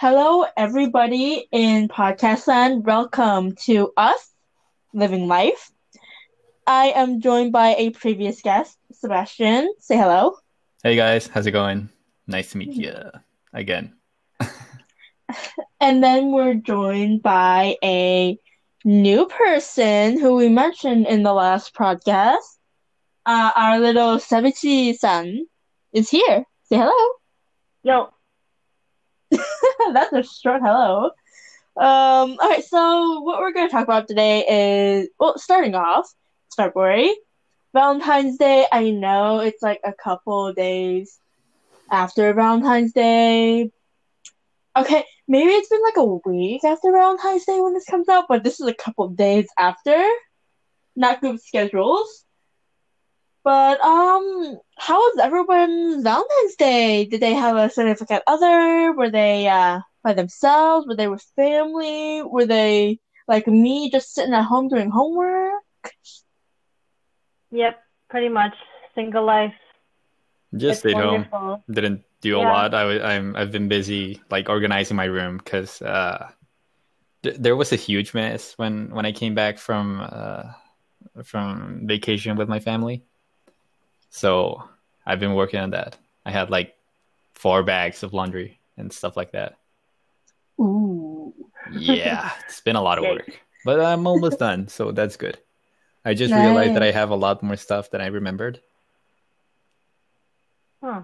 Hello, everybody in podcast land. Welcome to us, Living Life. I am joined by a previous guest, Sebastian. Say hello. Hey guys, how's it going? Nice to meet you again. And then we're joined by a new person who we mentioned in the last podcast. Uh, our little Sebichi san is here. Say hello. Yo, That's a short hello. Um, all right, so what we're going to talk about today is, well, starting off, February, Valentine's Day. I know it's like a couple days after Valentine's Day. Okay, maybe it's been like a week after Valentine's Day when this comes out, but this is a couple days after. Not good schedules. But um, how was everyone's Valentine's Day? Did they have a significant other? Were they uh by themselves? Were they with family? Were they like me, just sitting at home doing homework? yep, pretty much single life. Just it's stayed home. Didn't do a Yeah. lot. I, I'm I've been busy like organizing my room because uh, th- there was a huge mess when when I came back from uh, from vacation with my family. So I've been working on that. I had like four bags of laundry and stuff like that. Ooh. Yeah, it's been a lot of work, but I'm almost done, so that's good. I just realized that I have a lot more stuff than I remembered. Huh.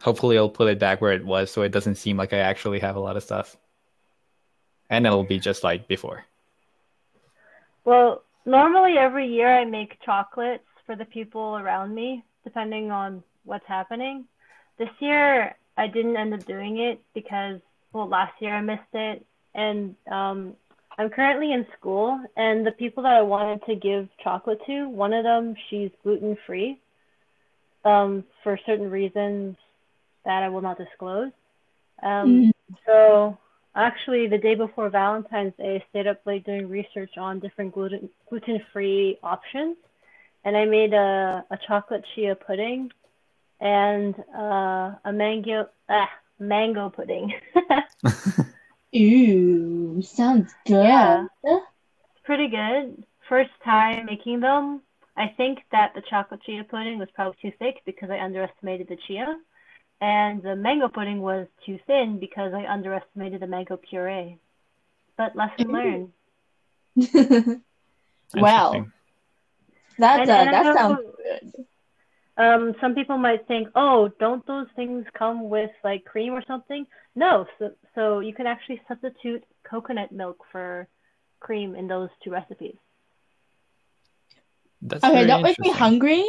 Hopefully, I'll put it back where it was so it doesn't seem like I actually have a lot of stuff. And it'll be just like before. Well, normally every year I make chocolates for the people around me, depending on what's happening. This year I didn't end up doing it because, well, last year I missed it, and um, I'm currently in school, and the people that I wanted to give chocolate to, one of them, she's gluten free, um, for certain reasons that I will not disclose. Um, so actually, the day before Valentine's Day, I stayed up late doing research on different gluten gluten free options, and I made a, a chocolate chia pudding and uh, a mango ah, mango pudding. Ooh, sounds good. Yeah. Pretty good. First time making them. I think that the chocolate chia pudding was probably too thick because I underestimated the chia, and the mango pudding was too thin because I underestimated the mango puree. But lesson learned. Wow. Interesting. That's And- uh, and that know- sounds good. Um, some people might think, oh, don't those things come with like cream or something? No, so so you can actually substitute coconut milk for cream in those two recipes. That's Okay, very don't make me hungry.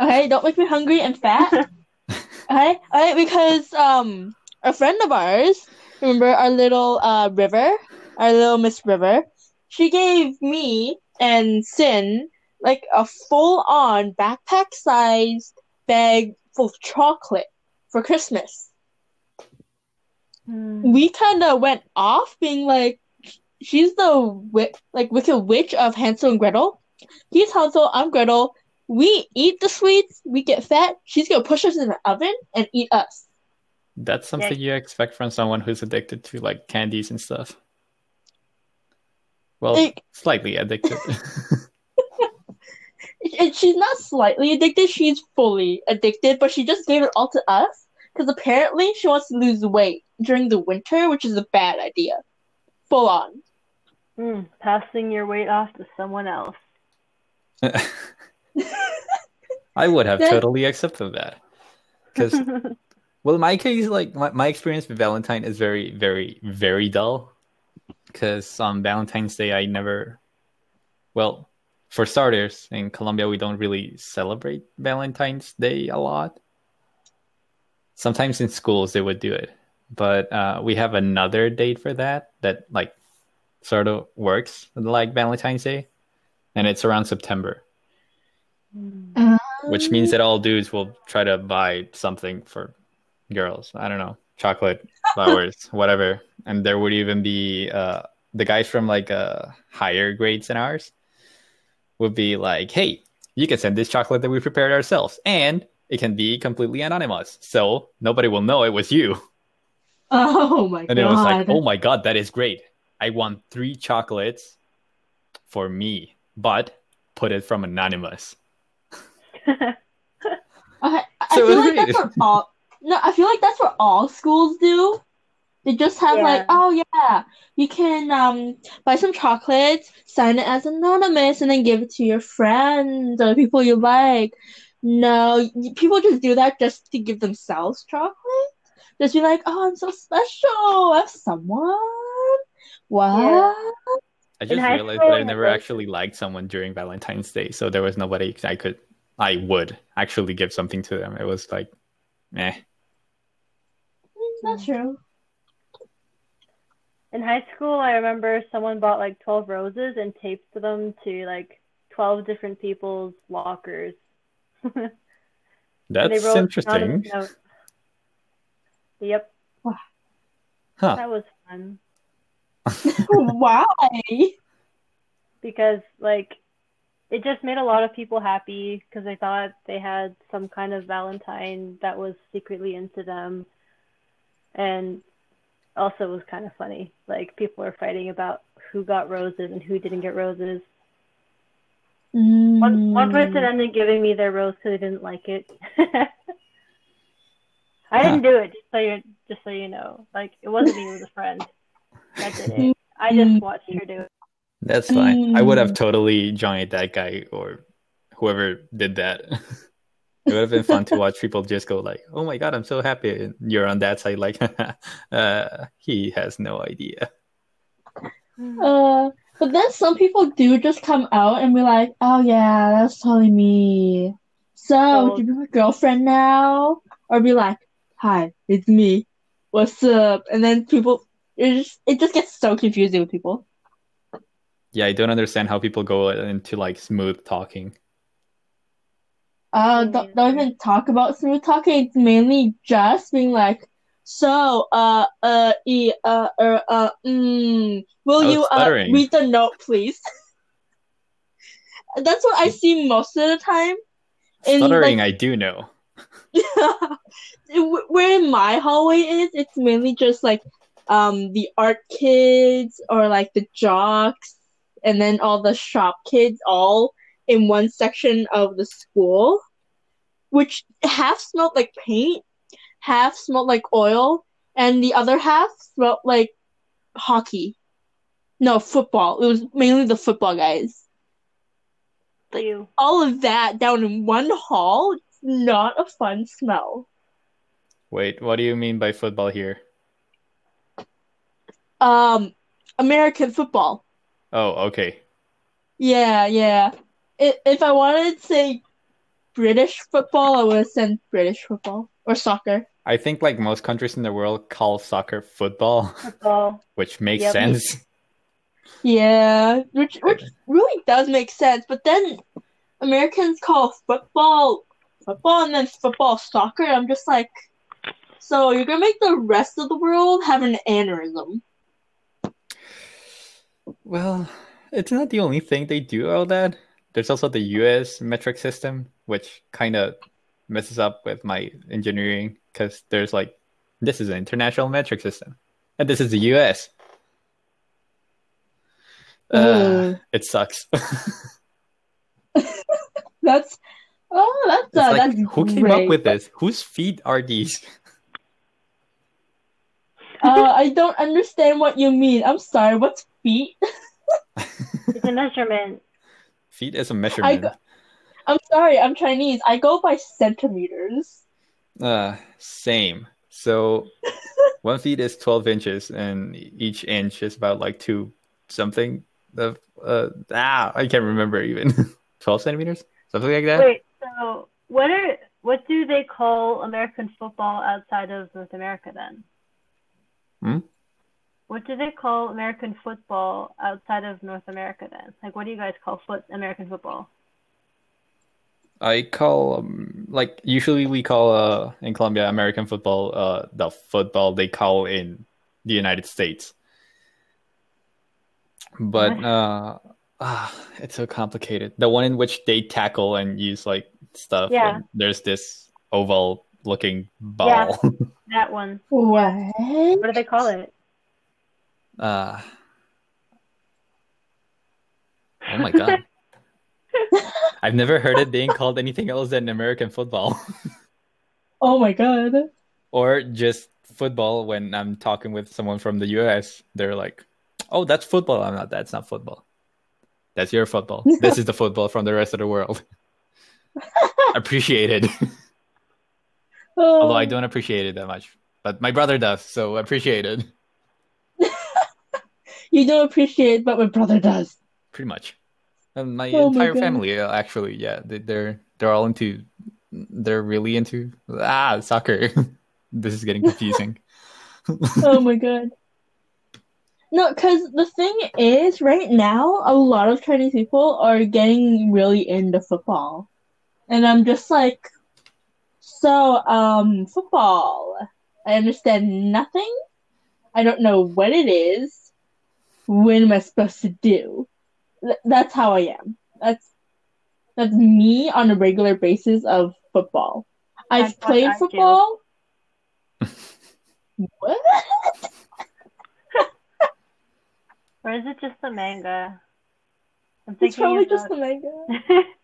Okay, don't make me hungry and fat. okay, okay, because um, a friend of ours, remember our little uh River, our little Miss River, she gave me and Sin like a full-on backpack-sized bag full of chocolate for Christmas. Hmm. We kind of went off, being like, she's the wi- like wicked witch of Hansel and Gretel. He's Hansel, I'm Gretel. We eat the sweets, we get fat. She's gonna push us in the oven and eat us. That's something Yikes. you expect from someone who's addicted to like candies and stuff. Well, Like- slightly addicted. And she's not slightly addicted, she's fully addicted, but she just gave it all to us because apparently she wants to lose weight during the winter, which is a bad idea. Full on. Hmm. Passing your weight off to someone else. I would have That- totally accepted that. Because, well, my case, like my, my experience with Valentine is very, very, very dull. Because on Valentine's Day, I never, well, for starters, in Colombia, we don't really celebrate Valentine's Day a lot. Sometimes in schools they would do it, but uh, we have another date for that that like sort of works like Valentine's Day, and it's around September Hmm. which means that all dudes will try to buy something for girls. I don't know, chocolate, flowers, whatever. And there would even be uh, the guys from like uh, higher grades than ours would be like, "Hey, you can send this chocolate that we prepared ourselves, and it can be completely anonymous, so nobody will know it was you." Oh my And god. And it was like, oh my god, that is great. I want three chocolates for me, but put it from anonymous. I, I So feel like that's great. what all no, I feel like that's what all schools do. They just have like, oh yeah, you can um buy some chocolates, sign it as anonymous, and then give it to your friends or people you like. No, people just do that just to give themselves chocolate. Just be like, oh, I'm so special. I have someone. What? I just high realized school, that I never like- actually liked someone during Valentine's Day, so there was nobody I could, I would actually give something to them. It was like, eh. That's true. In high school, I remember someone bought like 12 roses and taped them to like 12 different people's lockers. That's interesting. Yep, Huh. that was fun Why? because like it just made a lot of people happy because they thought they had some kind of Valentine that was secretly into them. And also was kind of funny. Like people were fighting about who got roses and who didn't get roses. One one person Mm. ended up giving me their rose because they didn't like it. I didn't do it, just so you just so you know. Like it wasn't me, it was a friend that did it. I just watched her do it. That's fine. I would have Mm. totally joined that guy or whoever did that. it would have been fun to watch people just go like, "Oh my god, I'm so happy!" And you're on that side like, uh, "He has no idea." Uh, but then some people do just come out and be like, "Oh yeah, that's totally me." So, Oh. do you be my girlfriend now? Or be like, "Hi, it's me. What's up?" And then people, it just it just gets so confusing with people. Yeah, I don't understand how people go into like smooth talking. Uh, Me don't, don't even talk about smooth talking. It's mainly just being like, "So, uh, uh, e, uh, uh, uh, mm, will Oh, you uh read the note, please?" That's what I see most of the time. In, like, I do know. Where my hallway is, it's mainly just like um the art kids or like the jocks and then all the shop kids all in one section of the school, which half smelled like paint, half smelled like oil, and the other half smelled like hockey. No, football. It was mainly the football guys. You. All of that down in one hall, it's not a fun smell. Wait, what do you mean by football here? Um, American football. Oh, okay. Yeah, yeah. If I wanted to say British football, I would have said British football or soccer. I think like most countries in the world call soccer football, Football. which makes Yep. sense. Yeah, which which really does make sense. But then Americans call football football and then football soccer. I'm just like, so you're gonna make the rest of the world have an aneurysm. Well, it's not the only thing they do all that. There's also the US metric system, which kind of messes up with my engineering because there's like, this is an international metric system, and this is the US. Uh, Ugh. it sucks. That's oh, that's uh, like, that's who came up great. with this? Whose feet are these? Uh, I don't understand what you mean. I'm sorry. What's feet? It's a measurement. Feet is a measurement. go- I'm sorry. I'm Chinese. I go by centimeters. Uh, same. So one feet is 12 inches, and each inch is about like two something of uh ah I can't remember even 12 centimeters, something like that. Wait, so what are what do they call American football outside of North America then? Hmm? What do they call American football outside of North America then? Like, what do you guys call foot American football? I call um, like usually we call uh in Colombia American football uh the football they call in the United States. But uh ah, it's so complicated. The one in which they tackle and use like stuff Yeah. and there's this oval looking ball. Yeah, That one. What? What do they call it? Uh, oh my god. I've never heard it being called anything else than American football. Oh my god. or just football when I'm talking with someone from the US. They're like, oh, that's football. I'm not, that's not football. That's your football. this is the football from the rest of the world. Appreciate it. Oh. Although I don't appreciate it that much. But my brother does, so appreciate it. You don't appreciate, but my brother does. Pretty much. And my Oh entire God. family, uh, actually, yeah, they, they're they're all into, they're really into ah soccer. this is getting confusing. oh my god. No, because the thing is, right now, a lot of Chinese people are getting really into football. And I'm just like, so, um, football. I understand nothing. I don't know what it is. What am I supposed to do? Th- that's how I am. That's that's me on a regular basis of football. I've That's played football. what? Or is it just the manga? I'm It's thinking probably about- just the manga.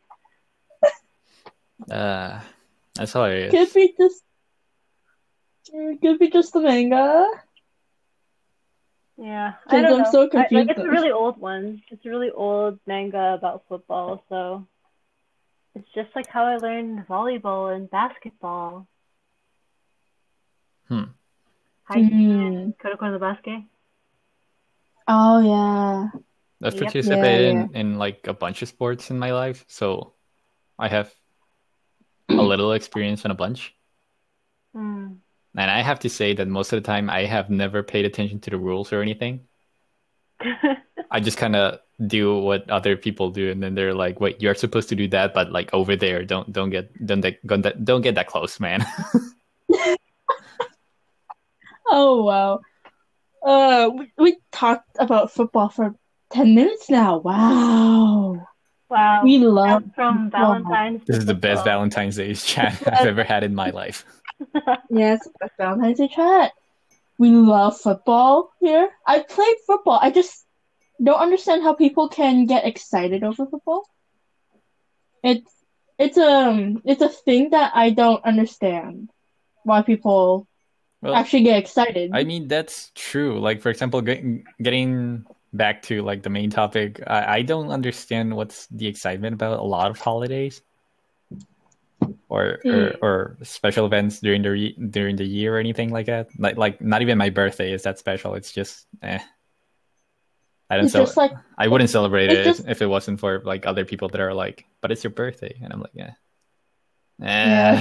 Uh, that's hilarious. Could be just. it Could be just the manga. Yeah, I don't I'm know. so I- like confused it's a really old one. It's a really old manga about football, so it's just like how I learned volleyball and basketball. Hmm. Haikyuu Mm. and Kuroko no Basket. Oh yeah. I've Yep. participated Yeah, in, in like a bunch of sports in my life, so I have a little experience in a bunch. Hmm. And I have to say that most of the time I have never paid attention to the rules or anything. I just kind of do what other people do, and then they're like, "Wait, you're supposed to do that, but like over there, don't don't get don't get don't get, that close, man." Oh wow. Uh, we, we talked about football for ten minutes now. Wow. wow. We love. From, from. Valentine's. this is the best. Valentine's Day chat I've ever had in my life. Yes, Valentine's Day chat. We love football here. I played football. I just don't understand how people can get excited over football. It's it's um it's a thing that I don't understand why people Well, actually get excited. I mean that's true. Like for example, getting getting back to like the main topic, I, I don't understand what's the excitement about a lot of holidays or or, Hmm. or special events during the re- during the year or anything like that. Like like not even my birthday is that special. It's just eh. I don't cel- like I wouldn't celebrate it's it just- if it wasn't for like other people that are like, but it's your birthday, and I'm like, yeah. yeah,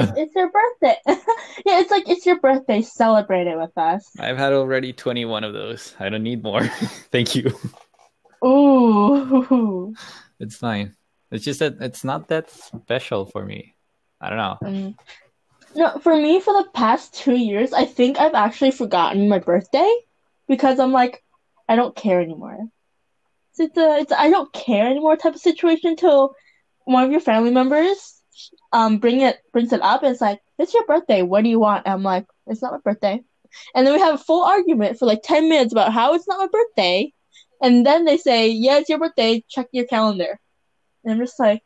it's like it's your birthday. yeah, it's like it's your birthday. Celebrate it with us. I've had already 21 of those. I don't need more. Thank you. Ooh. It's fine. It's just that it's not that special for me. I don't know. Mm. No, for me, for the past two years, I think I've actually forgotten my birthday because I'm like, I don't care anymore. So it's a, it's a I don't care anymore type of situation until one of your family members um bring it brings it up and it's like, it's your birthday. What do you want? And I'm like, it's not my birthday. And then we have a full argument for like ten minutes about how it's not my birthday. And then they say, yeah, it's your birthday. Check your calendar. And I'm just like,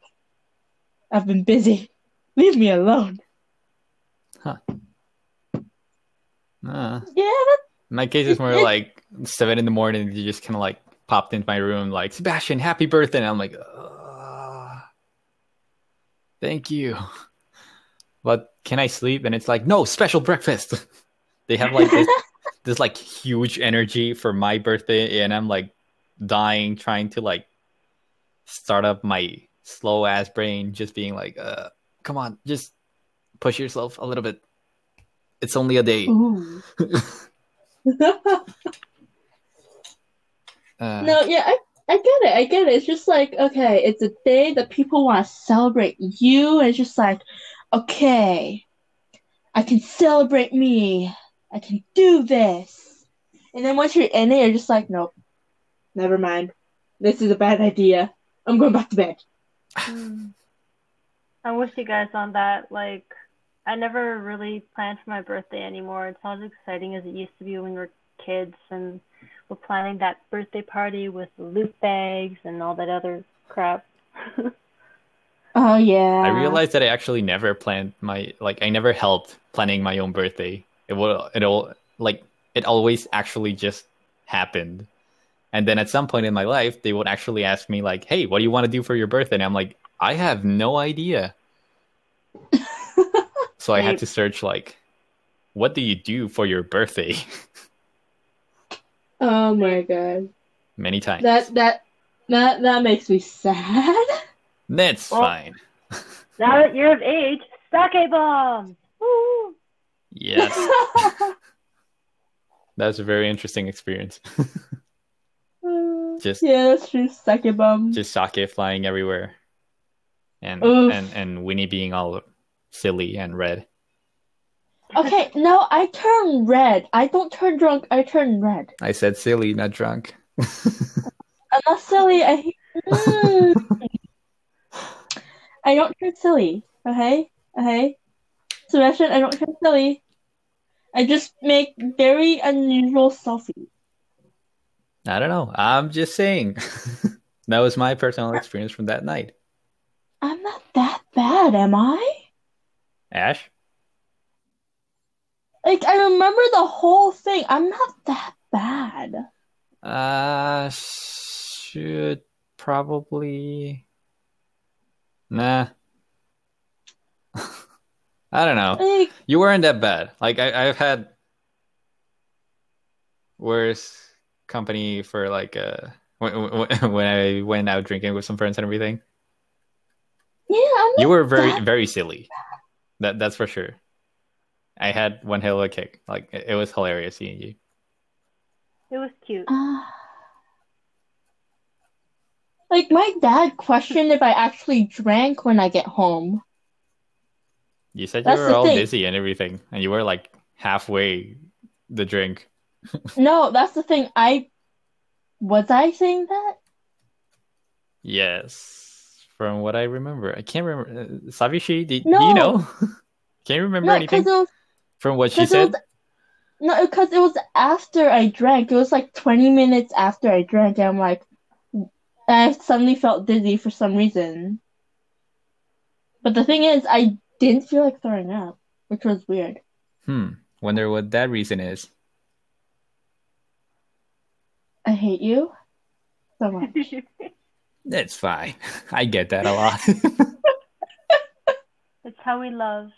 I've been busy. Leave me alone. Huh. Uh, Yeah, my case is more like seven in the morning. You just kind of like popped into my room, like Sebastian, happy birthday. And I'm like, "Uh, thank you. But can I sleep? And it's like, no, special breakfast. they have like this, this like huge energy for my birthday, and I'm like dying trying to like start up my slow ass brain, just being like, uh, come on, just push yourself a little bit. It's only a day. Uh, no, yeah, I, I get it. I get it. It's just like, okay, it's a day that people want to celebrate you. And it's just like, okay, I can celebrate me. I can do this. And then once you're in it, you're just like, nope, never mind. This is a bad idea. I'm going back to bed. I wish you guys on that. Like, I never really planned for my birthday anymore. It's not as exciting as it used to be when we were kids and we're planning that birthday party with loot bags and all that other crap. Oh yeah. I realized that I actually never planned my like I never helped planning my own birthday. It will it all like it always actually just happened. And then at some point in my life, they would actually ask me like, "Hey, what do you want to do for your birthday?" And I'm like, "I have no idea." so I had to search like, "What do you do for your birthday?" Oh my god. Many times. That that that that makes me sad. That's Well- fine. now that you're of age, sake bomb. Woo! Yes, that was a very interesting experience. Just yeah, that's true. Sake bomb. just sake flying everywhere, and Oof. and and Winnie being all silly and red. Okay, no, I turn red. I don't turn drunk. I turn red. I said silly, not drunk. I'm not silly. I Mm. I don't turn silly. Okay, okay. Sebastian, I don't turn silly. I just make very unusual selfies. I don't know. I'm just saying. that was my personal experience from that night. I'm not that bad, am I? Ash, Like I remember the whole thing. I'm not that bad. uh, should probably. Nah. I don't know. Like You weren't that bad. Like I, I've had worse company for like uh when, when when I went out drinking with some friends and everything. yeah, I'm You were very that- very silly. That that's for sure. I had one hell of a kick. Like it it was hilarious seeing you. It was cute. Uh, like my dad questioned if I actually drank when I get home. You said That's you were all thing. dizzy and everything, and you were like halfway the drink. No, that's the thing. I was I saying that? Yes, from what I remember, I can't remember. Uh, Savishi, did, No. you know? Can you remember No, anything was from what she said? was no, because it was after I drank. It was like twenty minutes after I drank, and I'm like, I suddenly felt dizzy for some reason. But the thing is, I didn't feel like throwing up, which was weird. Hmm. Wonder what that reason is. I hate you so much. That's fine. I get that a lot. It's how we love.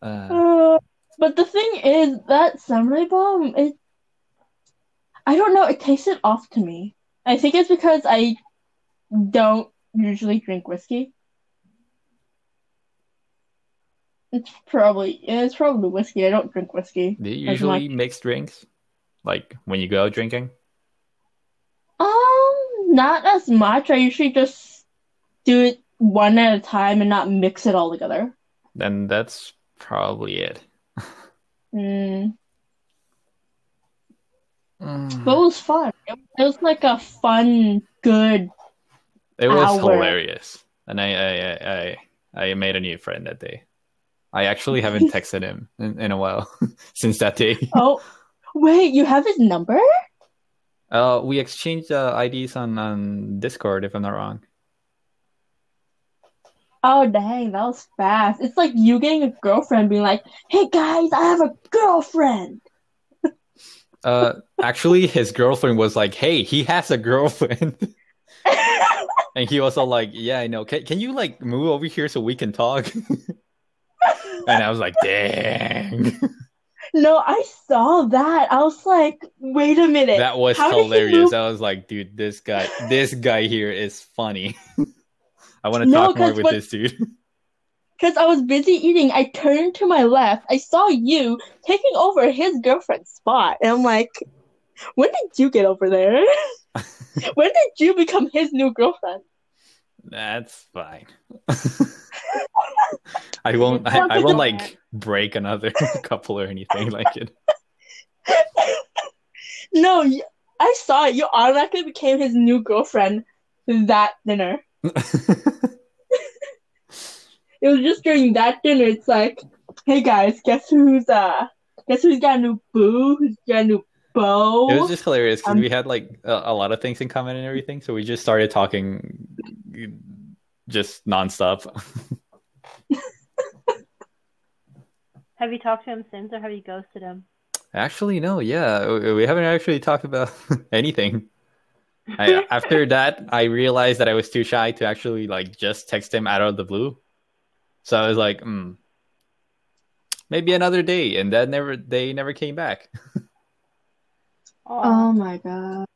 uh, Uh, but the thing is, that samurai bomb, it, I don't know, it tasted off to me. I think it's because I don't usually drink whiskey. It's probably, it's probably whiskey. I don't drink whiskey. do you usually much. mix drinks? Like when you go out drinking? Um, not as much. I usually just do it one at a time and not mix it all together. Then that's probably it. Mm. Mm. But it was fun. It was like a fun, good It was hour. hilarious, and I, I, I, I, I made a new friend that day. I actually haven't texted him in, in a while since that day. Oh, wait, you have his number? Uh, we exchanged uh, IDs on on Discord, if I'm not wrong. Oh, dang, that was fast. It's like you getting a girlfriend being like, hey guys, I have a girlfriend. Uh, actually, his girlfriend was like, "Hey, he has a girlfriend," and he was all like, "Yeah, I know. Can can you like move over here so we can talk?" and I was like, "Dang, no, I saw that. I was like, wait a minute. that was How hilarious." I was like, "Dude, this guy, this guy here is funny." I want to No, talk more with what- this dude. Because I was busy eating, I turned to my left. I saw you taking over his girlfriend's spot. And I'm like, when did you get over there? when did you become his new girlfriend? That's fine. I won't. I, I won't like break another couple or anything like it. No, I saw it. You automatically became his new girlfriend that dinner. It it was just during that dinner. It's like, hey guys, guess who's uh, guess who's got a new boo? Who's got a new bow? It was just hilarious because Um, we had like a, a lot of things in common and everything, so we just started talking just nonstop. Have you talked to him since, or have you ghosted him? Actually, no, yeah, we we haven't actually talked about anything. I, after that, I realized that I was too shy to actually like just text him out of the blue. So I was like, hmm, maybe another day, and that never they never came back. Oh my god.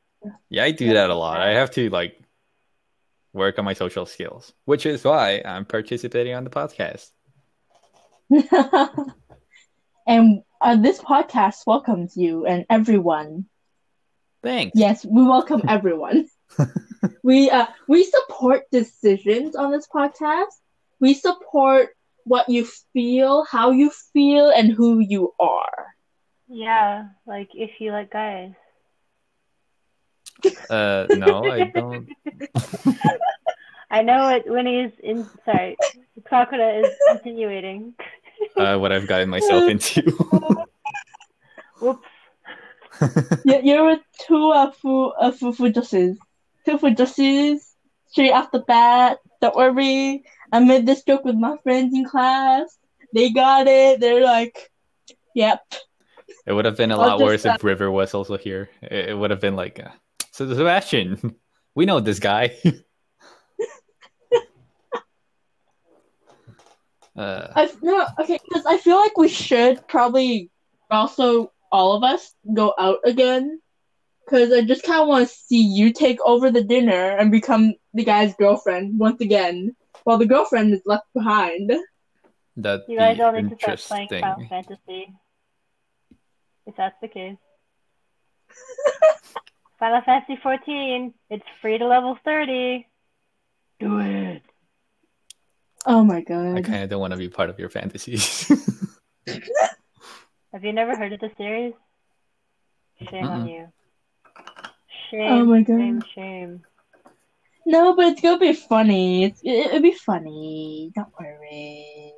Yeah, I do that a lot. I have to like work on my social skills, which is why I'm participating on the podcast. And uh, this podcast welcomes you and everyone. Thanks. Yes, we welcome everyone. we uh we support decisions on this podcast. We support what you feel, how you feel, and who you are. Yeah, like if you like guys. Uh, no, I don't. I know it when he's in. Sorry, Crocodile is insinuating. Uh, what I've gotten myself into. Whoops. You, you're with two uh, fu uh, fufu justices. Two fufu justices straight off the bat. Don't worry. I made this joke with my friends in class. They got it. They're like, yep. It would have been a I'll lot worse if River was also here. It, it would have been like, uh, so Sebastian, we know this guy. uh, I no okay because I feel like we should probably also all of us go out again because I just kind of want to see you take over the dinner and become the guy's girlfriend once again while the girlfriend is left behind. that'd You guys be all need to start playing interesting. Final Fantasy. If that's the case. Final Fantasy 14. It's free to level 30. Do it. Oh my god. I kind of don't want to be part of your fantasies. Have you never heard of the series? Shame on Mm-mm. you. Shame, Oh my God. shame, shame. No, but it's gonna be funny. It's, it, it'll be funny. Don't worry.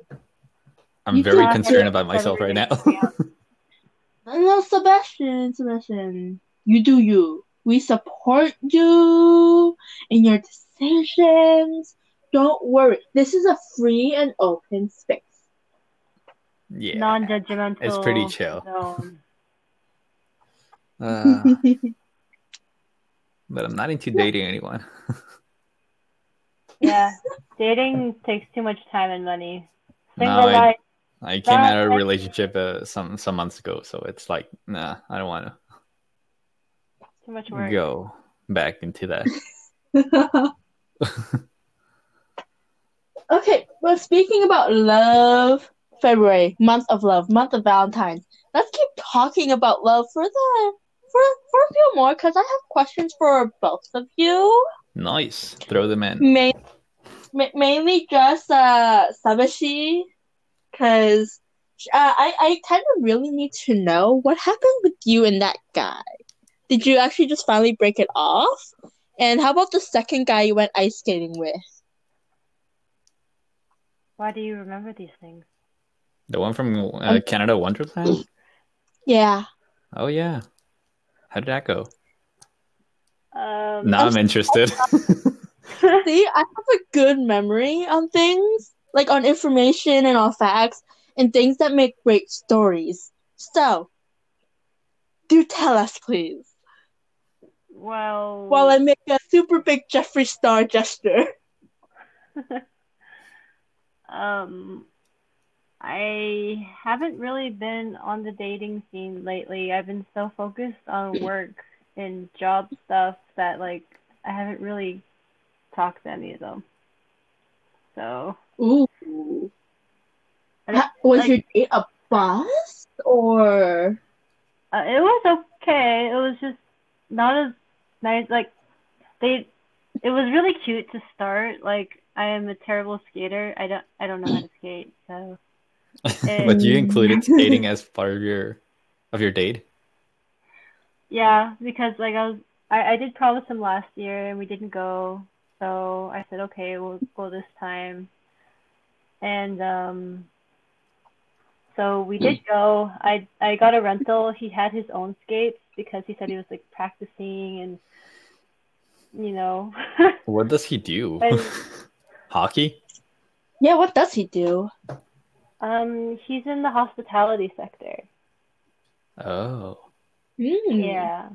I'm You very concerned about myself right now. No, Sebastian, Sebastian, you do you. We support you in your decisions. Don't worry. This is a free and open space. yeah. Non-judgmental. It's pretty chill. Uh, but I'm not into dating anyone. Yeah, dating takes too much time and money. No, Single I- life. I came out of a relationship uh, some some months ago, so it's like, nah, I don't want Too much to work. go back into that. okay, well, speaking about love, February, month of love, month of Valentine's. Let's keep talking about love for the for for a few more because I have questions for both of you. Nice, throw them in. Main, ma- mainly just uh Sabashi, because uh, I I kind of really need to know what happened with you and that guy. Did you actually just finally break it off? And how about the second guy you went ice skating with? Why do you remember these things? The one from uh, Canada Wonderland. Yeah. Oh yeah, how did that go? Um, Now I'm interested. See, I have a good memory on things, like on information and on facts and things that make great stories. So, do tell us, please, well, while I make a super big Jeffree Star gesture. um, I haven't really been on the dating scene lately. I've been so focused on work and job stuff that like I haven't really talked to any of them. So Ooh. Was like- your date a bust or? Uh, it was okay. It was just not as nice. Like they, it was really cute to start. Like I am a terrible skater. I don't. I don't know how to skate. So but you included skating as part of your of your date. yeah, because like I was, I, I did promise him last year and we didn't go. So I said okay, we'll go this time. and um, so we did go. I I got a rental. He had his own skates because he said he was like practicing and you know. What does he do? And- Hockey? Yeah, what does he do? um, he's in the hospitality sector. Oh. Hmm. Yeah.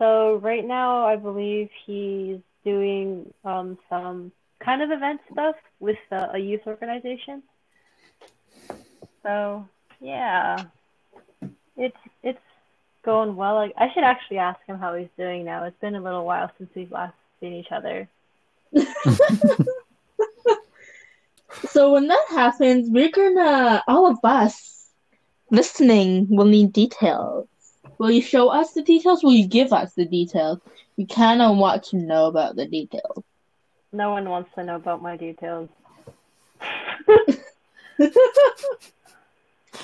So right now, I believe he's doing um, some kind of event stuff with uh, a youth organization. So yeah, it's it's going well. Like I should actually ask him how he's doing now. It's been a little while since we've last seen each other. So when that happens, we're gonna all of us listening will need details. Will you show us the details? Will you give us the details? We kind of want to know about the details. No one wants to know about my details.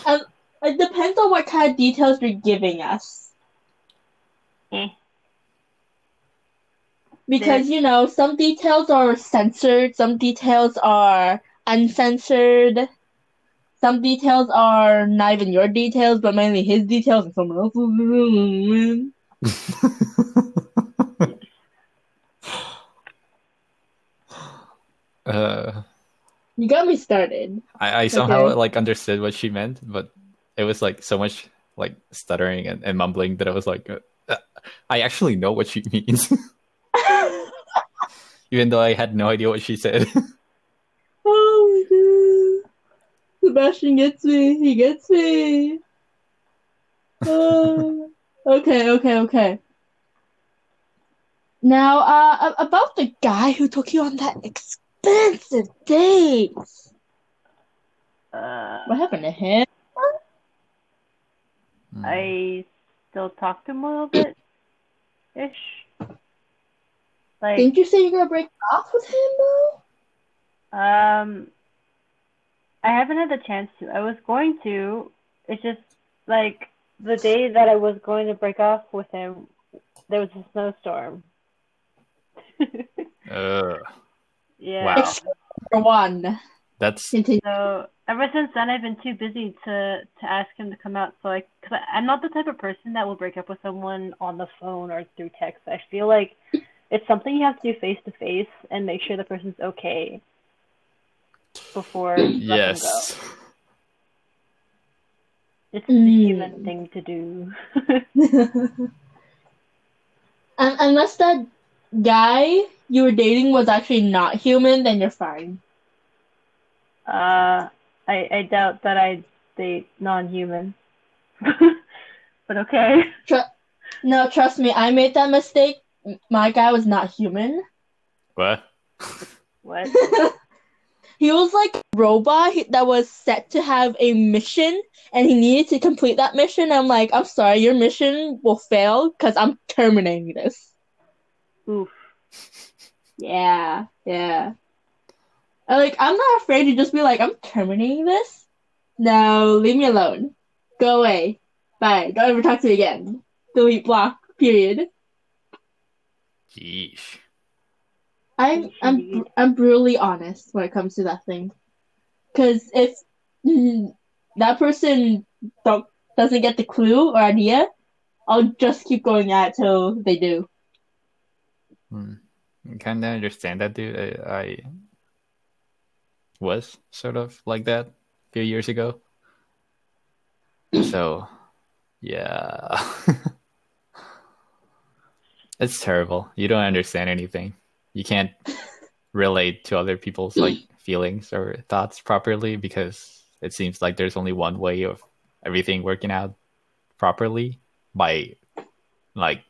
Um, it depends on what kind of details you're giving us. Eh. Because, you know, some details are censored, some details are uncensored, some details are not even your details, but mainly his details and someone else's. uh, You got me started. I, I somehow Okay. like understood what she meant, but it was like so much like stuttering and, and mumbling that I was like, uh, uh, I actually know what she means, even though I had no idea what she said. Oh my god. Sebastian gets me. He gets me. Oh. okay, okay, okay. Now, uh, about the guy who took you on that expensive date. Uh, What happened to him? I still talk to him a little bit, ish. Like, Didn't you say you're gonna break off with him though? Um, I haven't had the chance to. I was going to. It's just like the day that I was going to break off with him, there was a snowstorm. Uh, yeah. Wow. For one. that's Continue. So ever since then, I've been too busy to to ask him to come out. So I, cause I, I'm not the type of person that will break up with someone on the phone or through text. I feel like it's something you have to do face to face and make sure the person's okay before you go. yes. It's the Mm. human thing to do. Un- unless that guy you were dating was actually not human, then you're fine. Uh, I I doubt that I'd date non-human. but okay. No, trust me, I made that mistake. My guy was not human. What? What? He was like a robot that was set to have a mission and he needed to complete that mission. I'm like, I'm sorry, your mission will fail because I'm terminating this. Oof. Yeah, yeah. I, like, I'm not afraid to just be like, I'm terminating this. No, leave me alone. Go away. Bye. Don't ever talk to me again. Delete block. Period. Yeesh. I'm I'm I'm brutally honest when it comes to that thing. Cause if mm, that person don't doesn't get the clue or idea, I'll just keep going at it till they do. Hmm. Kind of understand that, dude. I, I was sort of like that a few years ago. So, yeah. it's terrible. You don't understand anything. You can't relate to other people's like feelings or thoughts properly because it seems like there's only one way of everything working out properly by like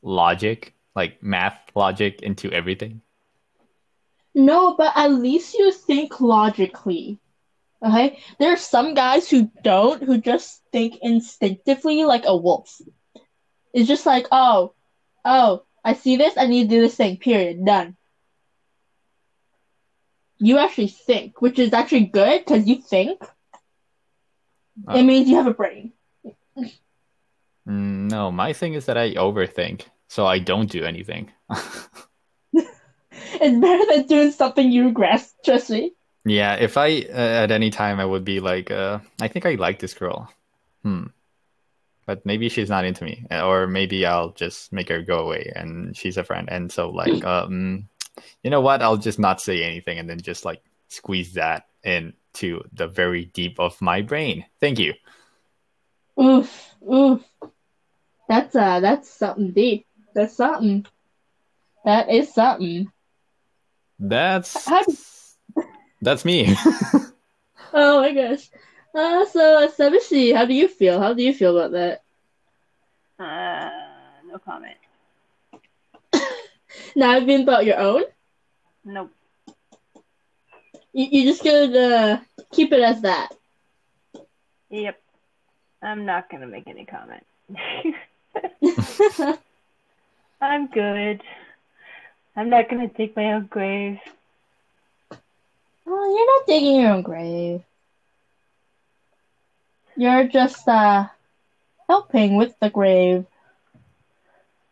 logic, like math logic into everything. No, but at least you think logically. Okay? There are some guys who don't, who just think instinctively like a wolf. It's just like, oh, oh, I see this, I need to do this thing, period, done. You actually think, which is actually good because you think. It means you have a brain. Mm, No, my thing is that I overthink, so I don't do anything. It's better than doing something you regret, trust me. Yeah, if I uh, at any time I would be like, uh, I think I like this girl. Hmm. But maybe she's not into me, or maybe I'll just make her go away, and she's a friend, and so like, um, you know what? I'll just not say anything, and then just like squeeze that into the very deep of my brain. Thank you. Oof, oof. That's uh, that's something deep. That's something. That is something. That's do- that's me. Oh my gosh. Uh, so uh, Sebashi, how do you feel? How do you feel about that? Uh, no comment. Now, have been about your own? Nope. You you just gonna uh, keep it as that. Yep. I'm not gonna make any comment. I'm good. I'm not gonna dig my own grave. Oh, you're not digging your own grave. You're just uh helping with the grave.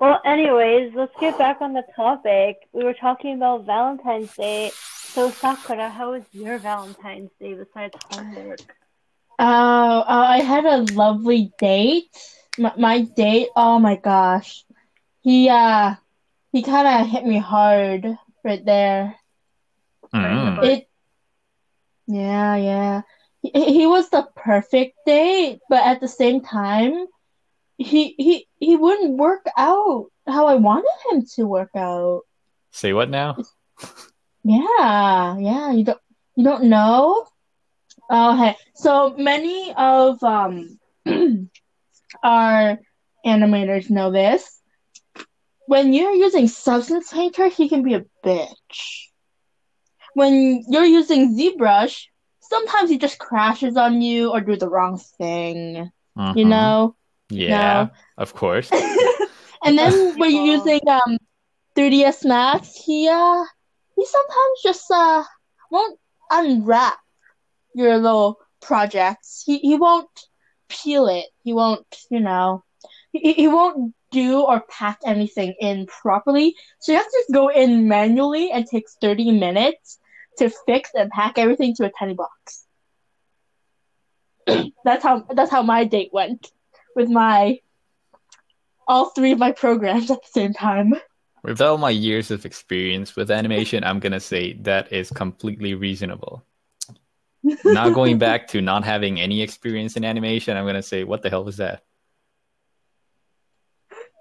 Well, anyways, let's get back on the topic. We were talking about Valentine's Day. So, Sakura, how was your Valentine's Day besides homework? Oh, uh, I had a lovely date. My, my date, oh my gosh. He uh he kind of hit me hard right there. Mm. It Yeah, yeah. He, was the perfect date, but at the same time, he he he wouldn't work out how I wanted him to work out. Say what now? Yeah, yeah, you don't you don't know? Okay. So many of um our animators know this. When you're using Substance Painter, he can be a bitch. When you're using ZBrush, sometimes he just crashes on you or do the wrong thing. You Mhm. know? Yeah, of course. And then when you're using um 3ds Max, he uh he sometimes just uh won't unwrap your little projects. He he won't peel it. He won't, you know, he he won't do or pack anything in properly. So you have to just go in manually and takes 30 minutes to fix and pack everything to a tiny box. that's how that's how my date went with my all three of my programs at the same time. With all my years of experience with animation, I'm gonna say that is completely reasonable. now going back to not having any experience in animation, I'm gonna say, what the hell was that?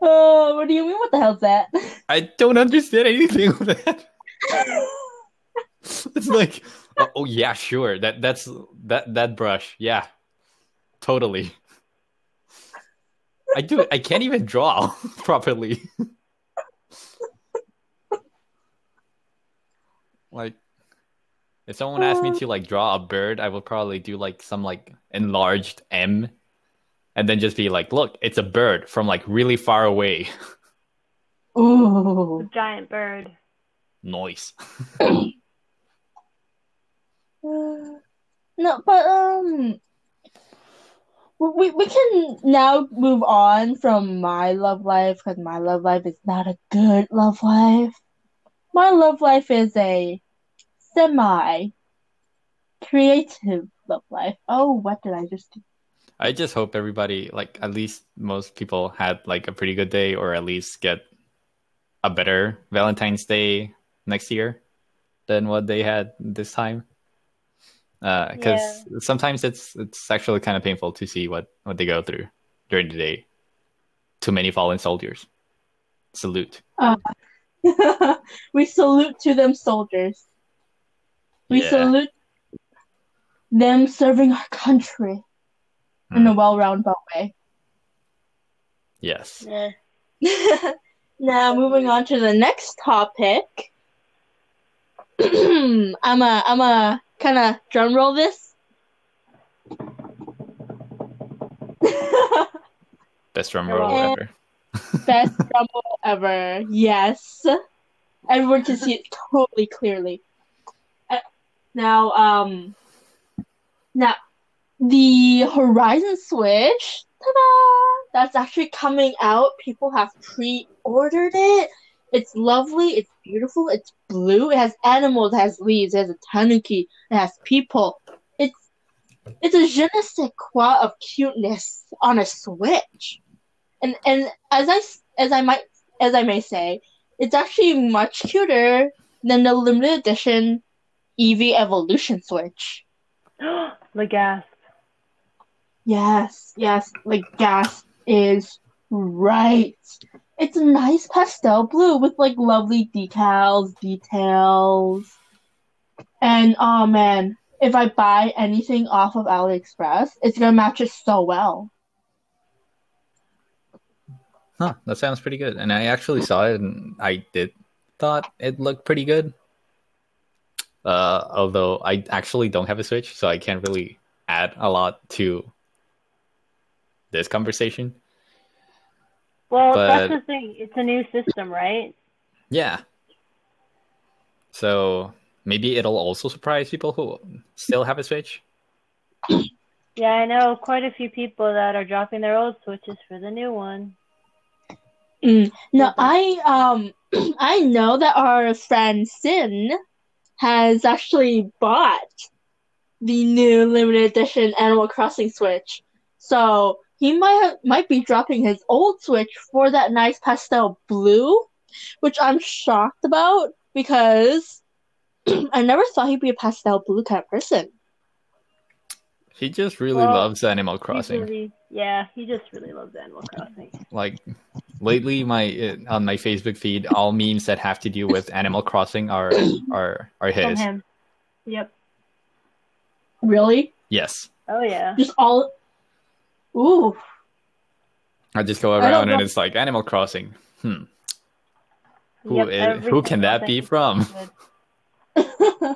Oh, what do you mean? What the hell's that? I don't understand anything of that. it's like, oh, oh, yeah, sure. That that's that that brush. Yeah, totally. I do. I can't even draw properly. like, if someone asked me to like draw a bird, I would probably do like some like enlarged M, and then just be like, "Look, it's a bird from like really far away." Ooh. A giant bird. Noise. Uh, no, but um, we we can now move on from my love life because my love life is not a good love life. My love life is a semi creative love life. Oh, what did I just do? I just hope everybody, like at least most people, had like a pretty good day, or at least get a better Valentine's Day next year than what they had this time. Because sometimes it's it's actually kind of painful to see what what they go through during the day. Too many fallen soldiers. Salute. we salute to them soldiers. We Yeah. salute them serving our country in a Hmm. well-rounded way. Yes. now moving on to the next topic. I'm a I'm a kind of drum roll this. Best drum roll ever. Best drum roll ever. Yes. Everyone can see it totally clearly. Uh, Now, um, now the Horizon Switch, ta-da! That's actually coming out. People have pre-ordered it. It's lovely. It's beautiful. It's blue. It has animals. It has leaves. It has a tanuki. It has people. It's it's a je ne sais quoi of cuteness on a Switch, and and as I as I might as I may say, it's actually much cuter than the limited edition Eevee Evolution Switch. the gas. Yes, yes, like gas is right. It's a nice pastel blue with like lovely decals, details. And oh man, if I buy anything off of AliExpress, it's gonna match it so well. Huh, that sounds pretty good. And I actually saw it and I did thought it looked pretty good. Uh, although I actually don't have a Switch, so I can't really add a lot to this conversation. Well, But- that's the thing. It's a new system, right? Yeah. So maybe it'll also surprise people who still have a Switch. Yeah, I know quite a few people that are dropping their old Switches for the new one. Mm. No. I um I know that our friend Sin has actually bought the new limited edition Animal Crossing Switch. So he might have, might be dropping his old Switch for that nice pastel blue, which I'm shocked about because I never thought he'd be a pastel blue kind of person. He just really Well, loves Animal Crossing. really- yeah, he just really loves Animal Crossing. Like lately, my uh, on my Facebook feed, all memes that have to do with Animal Crossing are are are his. him. Yep. Really? Yes, Oh yeah. Just all. Ooh. I just go around and it's like Animal Crossing. Hmm, who Yep, is- who can that be from? Good.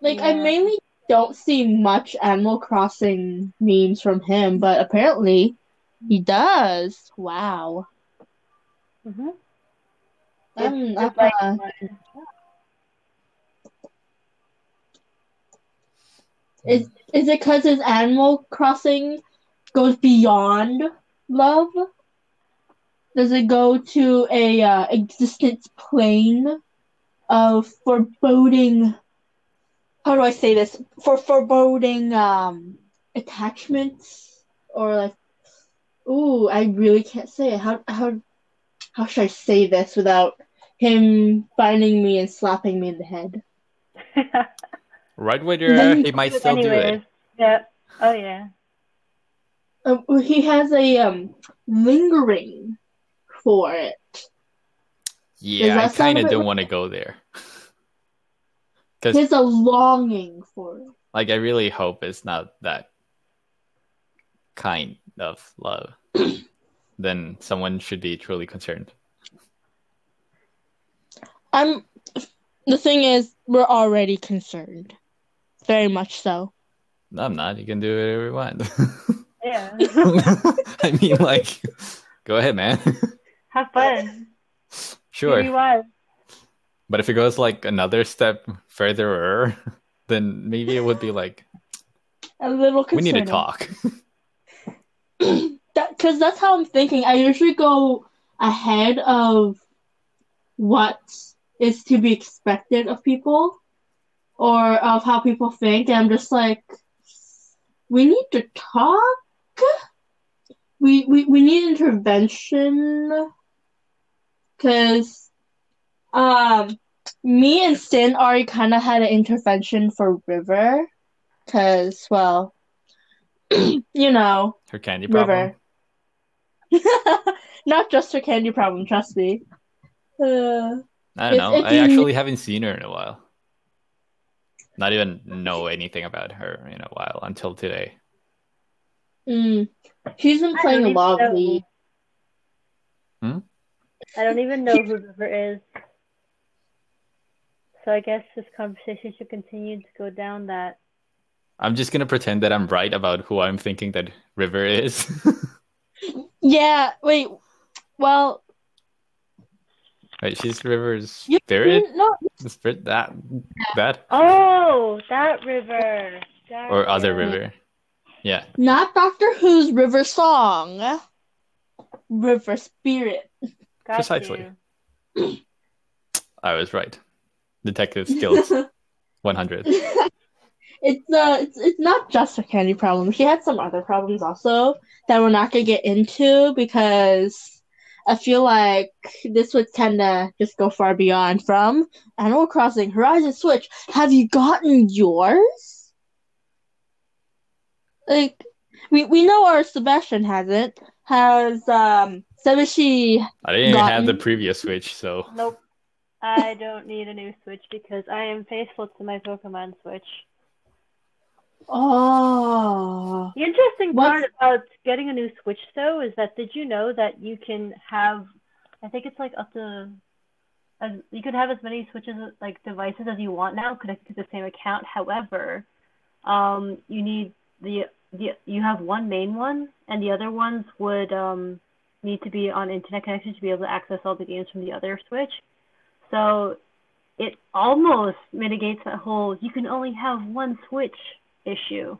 Like I mainly don't see much Animal Crossing memes from him, but apparently he does. Wow. Mhm. I'm, I'm, uh, is is it because his Animal Crossing goes beyond love? Does it go to a uh, existence plane of foreboding? How do I say this? For foreboding um attachments or like, ooh, I really can't say it. How how how should I say this without him finding me and slapping me in the head? Right where you're, Then- he might still do it. yeah. Oh yeah. Uh, he has a um lingering for it. Yeah, I kind of don't want to go there. Because He a longing for it. like I really hope it's not that kind of love. then someone should be truly concerned. I'm. The thing is, we're already concerned, very much so. No, I'm not. You can do whatever you want. Yeah. I mean, like, go ahead, man. Have fun. sure. Be wild. But if it goes like another step further, then maybe it would be like, A little we need to talk. that because that's how I'm thinking. I usually go ahead of what is to be expected of people or of how people think. And I'm just like, we need to talk. We we, we need intervention because um me and Sin already kind of had an intervention for River because well you know Her candy problem. River. Not just her candy problem, trust me. Uh, I don't know. I actually haven't seen her in a while. Not even know anything about her in a while until today. mm, she's been playing don't a lot of know. League. I don't even know who River is. So I guess this conversation should continue to go down that. I'm just gonna pretend that I'm right about who I'm thinking that River is. Yeah, wait. Well, Wait, she's River's you, spirit. you- no, The spirit that that Oh, that river. That or other river. Yeah. not Doctor Who's River Song. river spirit. Got Precisely. I was right. Detective skills 100. it's uh it's, it's not just a candy problem. She had some other problems also that we're not gonna get into because I feel like this would tend to just go far beyond from Animal Crossing Horizon Switch. Have you gotten yours? Like we we know our Sebastian hasn't. Has um Sebashi I didn't even have the previous Switch, so Nope. I don't need a new Switch because I am faithful to my Pokemon Switch. Oh The interesting What's- part about getting a new Switch, though, is that did you know that you can have, I think it's like up to, as, you could have as many Switches, like devices as you want now connected to the same account. However, um, you need the, the, you have one main one, and the other ones would um, need to be on internet connection to be able to access all the games from the other Switch. So it almost mitigates that whole you can only have one Switch issue.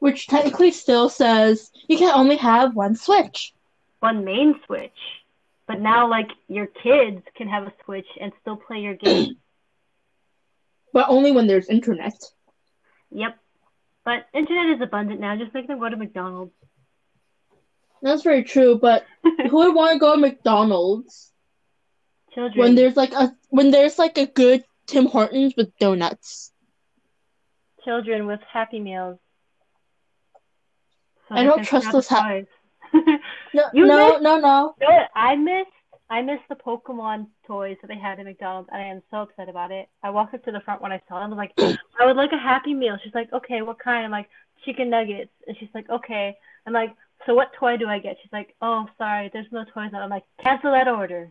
which technically still says you can only have one Switch. one main Switch. But now, like, your kids can have a Switch and still play your game. But only when there's internet. yep. But internet is abundant now. Just make them go to McDonald's. That's very true, but who would want to go to McDonald's Children. when there's like a when there's like a good Tim Hortons with donuts? Children with Happy Meals. So I don't trust those ha- toys. No, no, missed- no, no. What I missed? I missed the Pokemon toys that they had at McDonald's, and I am so upset about it. I walked up to the front when I saw them. I'm like, I would like a Happy Meal. She's like, okay, what kind? I'm like, chicken nuggets. And she's like, okay. I'm like, so what toy do I get? She's like, oh, sorry, there's no toys. I'm like, cancel that order.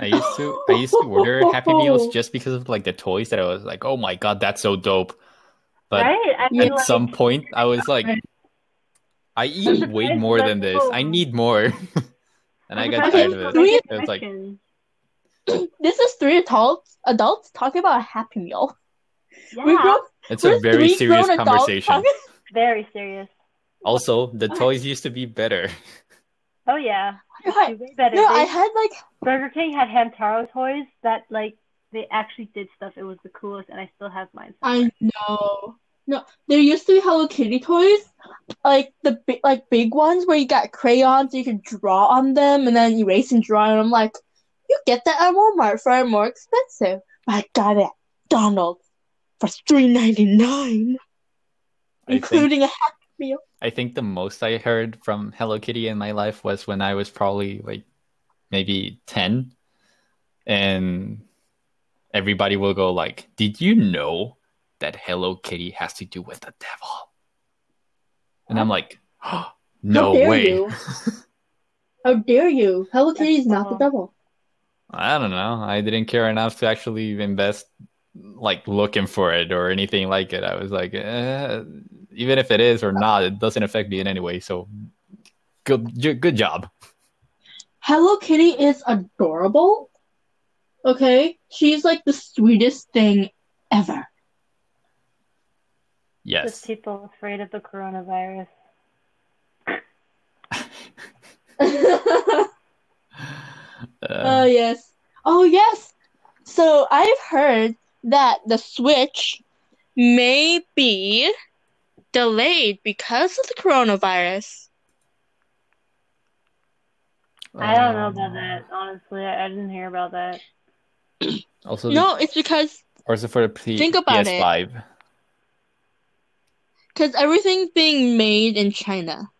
I used to I used to order Happy Meals just because of like the toys that I was like, oh my god, that's so dope. But right? I Yeah. at like, some point, I was like, I eat way more than this. I need more, and I got tired of it. Three- It was like. This is three adults adults talking about a Happy Meal. yeah, We grown, it's a very serious conversation. talking- very serious. Also, the toys used to be better. Oh yeah, Right. way better. No, I had like Burger King had Hamtaro toys that like they actually did stuff. It was the coolest, and I still have mine. I know. No, there used to be Hello Kitty toys, like the big, like big ones where you got crayons, you could draw on them, and then erase and draw. And I'm like, you get that at Walmart for more expensive. But I got it at McDonald's for three ninety nine, I think including a Happy Meal. I think the most I heard from Hello Kitty in my life was when I was probably like maybe 10 and everybody will go like, "Did you know that Hello Kitty has to do with the devil?" And I'm like, oh, "No How dare way." you. How dare you? Hello Kitty is not the devil. I don't know. I didn't care enough to actually invest like looking for it or anything like it. I was like, eh, even if it is or not, it doesn't affect me in any way. So good, good job. Hello Kitty is adorable. Okay? She's like the sweetest thing ever. Yes. Just people afraid of the coronavirus. oh, Uh, yes. Oh, yes. So I've heard that the Switch may be delayed because of the coronavirus. I don't know um, about that. Honestly, I I didn't hear about that. Also, No, it's because also for the P- Think about it. PS5. because everything's being made in China.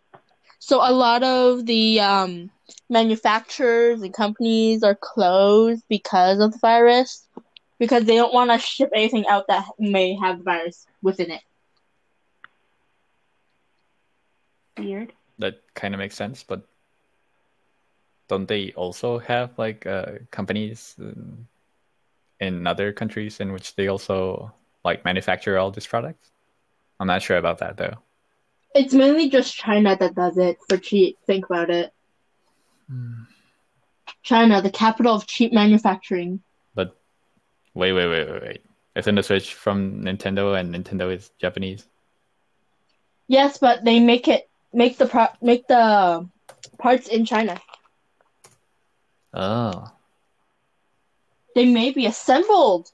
So a lot of the um, manufacturers and companies are closed because of the virus, because they don't want to ship anything out that may have the virus within it. Weird. That kind of makes sense, but don't they also have like uh, companies in, other countries in which they also like manufacture all these products? I'm not sure about that though. It's mainly just China that does it for cheap. Think about it. China, the capital of cheap manufacturing. But wait, wait, wait, wait, wait. Isn't the Switch from Nintendo and Nintendo is Japanese? Yes, but they make it make the pro- make the parts in China. Oh. They may be assembled.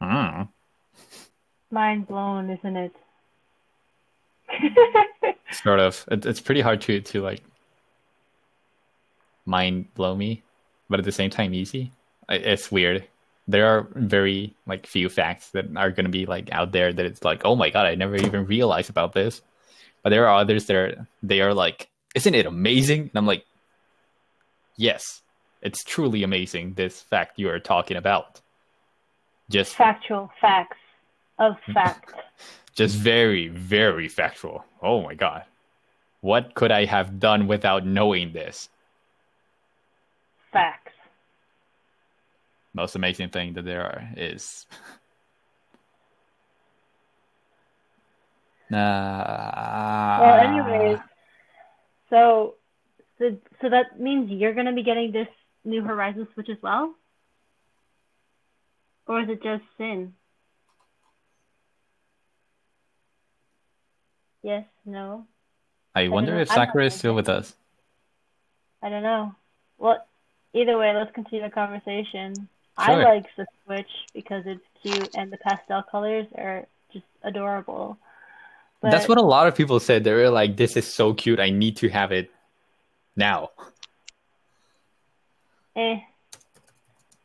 Hmm. Mind blown, isn't it? Sort of. It, it's pretty hard to to like mind blow me, but at the same time easy. I- It's weird. There are very like few facts that are going to be like out there that it's like, oh my god, I never even realized about this. But there are others that are they are like, isn't it amazing? And I'm like, yes, it's truly amazing. This fact you are talking about. Just Factual facts of fact. just very very factual. Oh my god, what could I have done without knowing this? Facts. most amazing thing that there are is nah. Well, anyways, so so so that means you're gonna be getting this New Horizons Switch as well, or is it just Sin? Yes, no, I wonder if Sakura is still with us. I don't know. Well, either way, let's continue the conversation. I like the Switch because it's cute and the pastel colors are just adorable. But That's what a lot of people said. They were like, "This is so cute. I need to have it now." eh,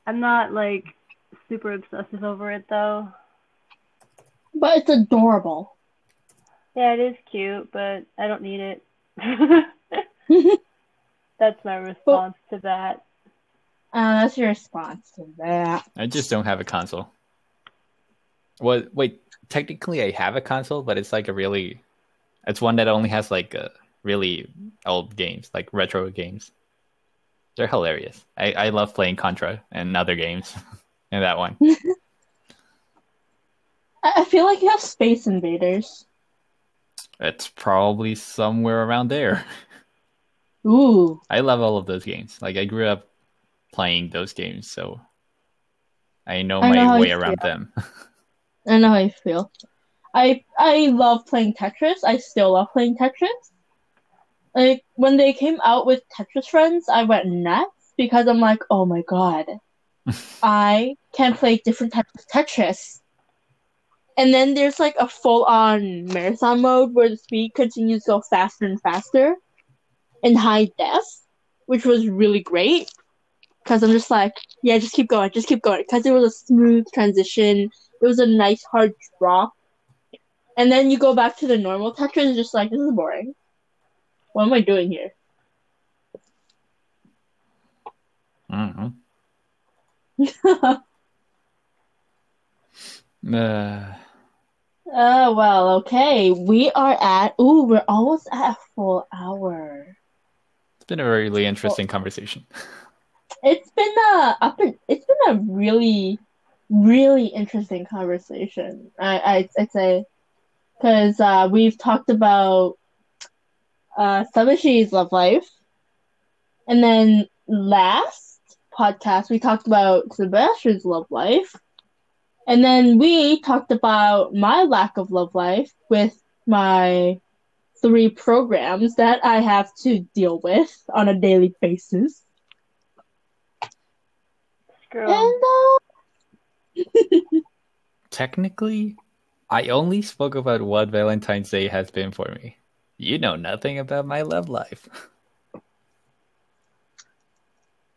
I'm not like super obsessive over it though. But it's adorable. Yeah, it is cute, but I don't need it. That's my response to that. Uh, that's your response to that. I just don't have a console. What? wait. Technically, I have a console, but it's like a really, it's one that only has like uh, really old games, like retro games. They're hilarious. I, I love playing Contra and other games, and that one. I, feel like you have Space Invaders. It's probably somewhere around there. Ooh. I love all of those games. Like I grew up playing those games, so I know I my know way around them. I know how you feel. I I love playing Tetris. I still love playing Tetris. Like when they came out with Tetris Friends, I went nuts because I'm like, oh my god, I can play different types of Tetris. And then there's like a full on marathon mode where the speed continues to go faster and faster in high def, which was really great. Because I'm just like, yeah, just keep going, just keep going. Because it was a smooth transition. It was a nice hard drop. And then you go back to the normal Tetris, and just like, this is boring. What am I doing here? hmm Uh, Oh, well, okay. We are at, ooh, we're almost at a full hour. it's been a really interesting conversation. It's been a, up and, it's been a really, really interesting conversation. I, I, I'd say. Because uh, we've talked about uh, Sabashi's love life. And then last podcast, we talked about Sebastian's love life. And then we talked about my lack of love life with my three programs that I have to deal with on a daily basis. 'em. And uh, Technically, I only spoke about what Valentine's Day has been for me. You know nothing about my love life.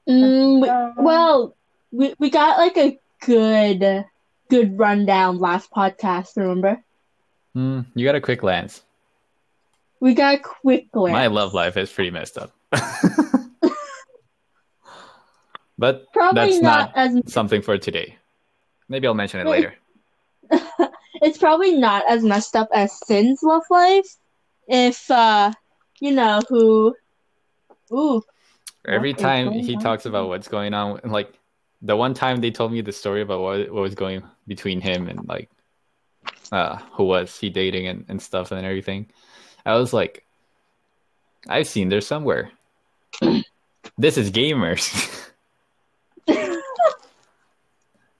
mm, we- Um, well, we we got like a good good rundown last podcast. Remember, Hmm, you got a quick glance. we got a quick glance. My love life is pretty messed up. but Probably that's not, not as something for today. Maybe I'll mention it later. it's probably not as messed up as Sin's love life. If uh, you know who, ooh, Every time he on talks about what's going on, like the one time they told me the story about what what was going between him and like uh who was he dating and, and stuff and everything, I was like, I've seen this somewhere. this is gamers.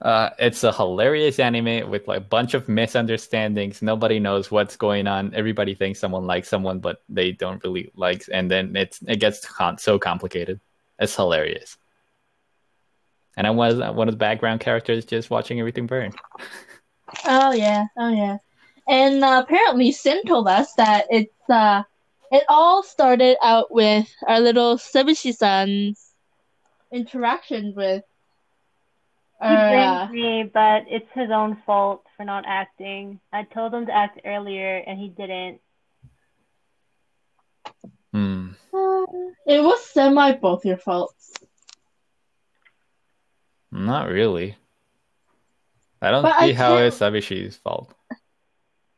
Uh, it's a hilarious anime with like a bunch of misunderstandings. Nobody knows what's going on. Everybody thinks someone likes someone, but they don't really like. And then it's it gets con- so complicated. It's hilarious. And I was one of the background characters, just watching everything burn. Oh yeah, oh yeah. And uh, apparently, Sin told us that it's uh, it all started out with our little Sebishi-san's interaction with. He Uh, blames me, but it's his own fault for not acting. I told him to act earlier, and he didn't. Hmm. it was semi both your faults. Not really. I don't But see I how can't- it's Abishi's fault.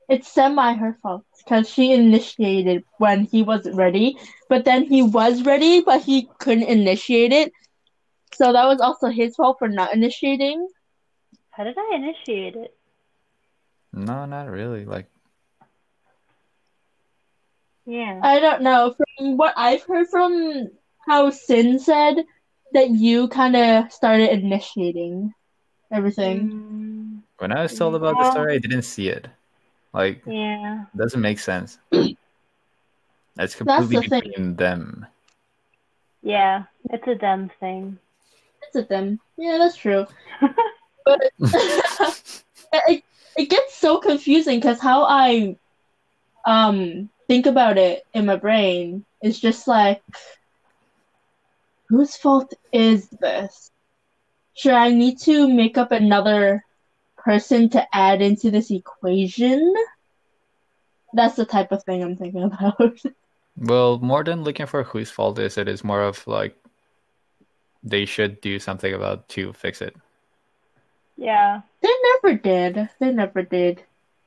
It's semi her fault because she initiated when he wasn't ready, but then he was ready, but he couldn't initiate it. So that was also his fault for not initiating. How did I initiate it? No, not really. Like, Yeah. I don't know. From what I've heard from how Sin said, that you kind of started initiating everything. Mm, when I was told about the story, I didn't see it. Like, yeah. it doesn't make sense. That's the completely thing. between them. Yeah. It's a them thing. It's a them. Yeah, that's true. But it, it gets so confusing because how I um think about it in my brain is just like, whose fault is this? Should I need to make up another person to add into this equation? That's the type of thing I'm thinking about. Well, more than looking for whose fault is it is more of like they should do something about to fix it. Yeah. they never did. They never did.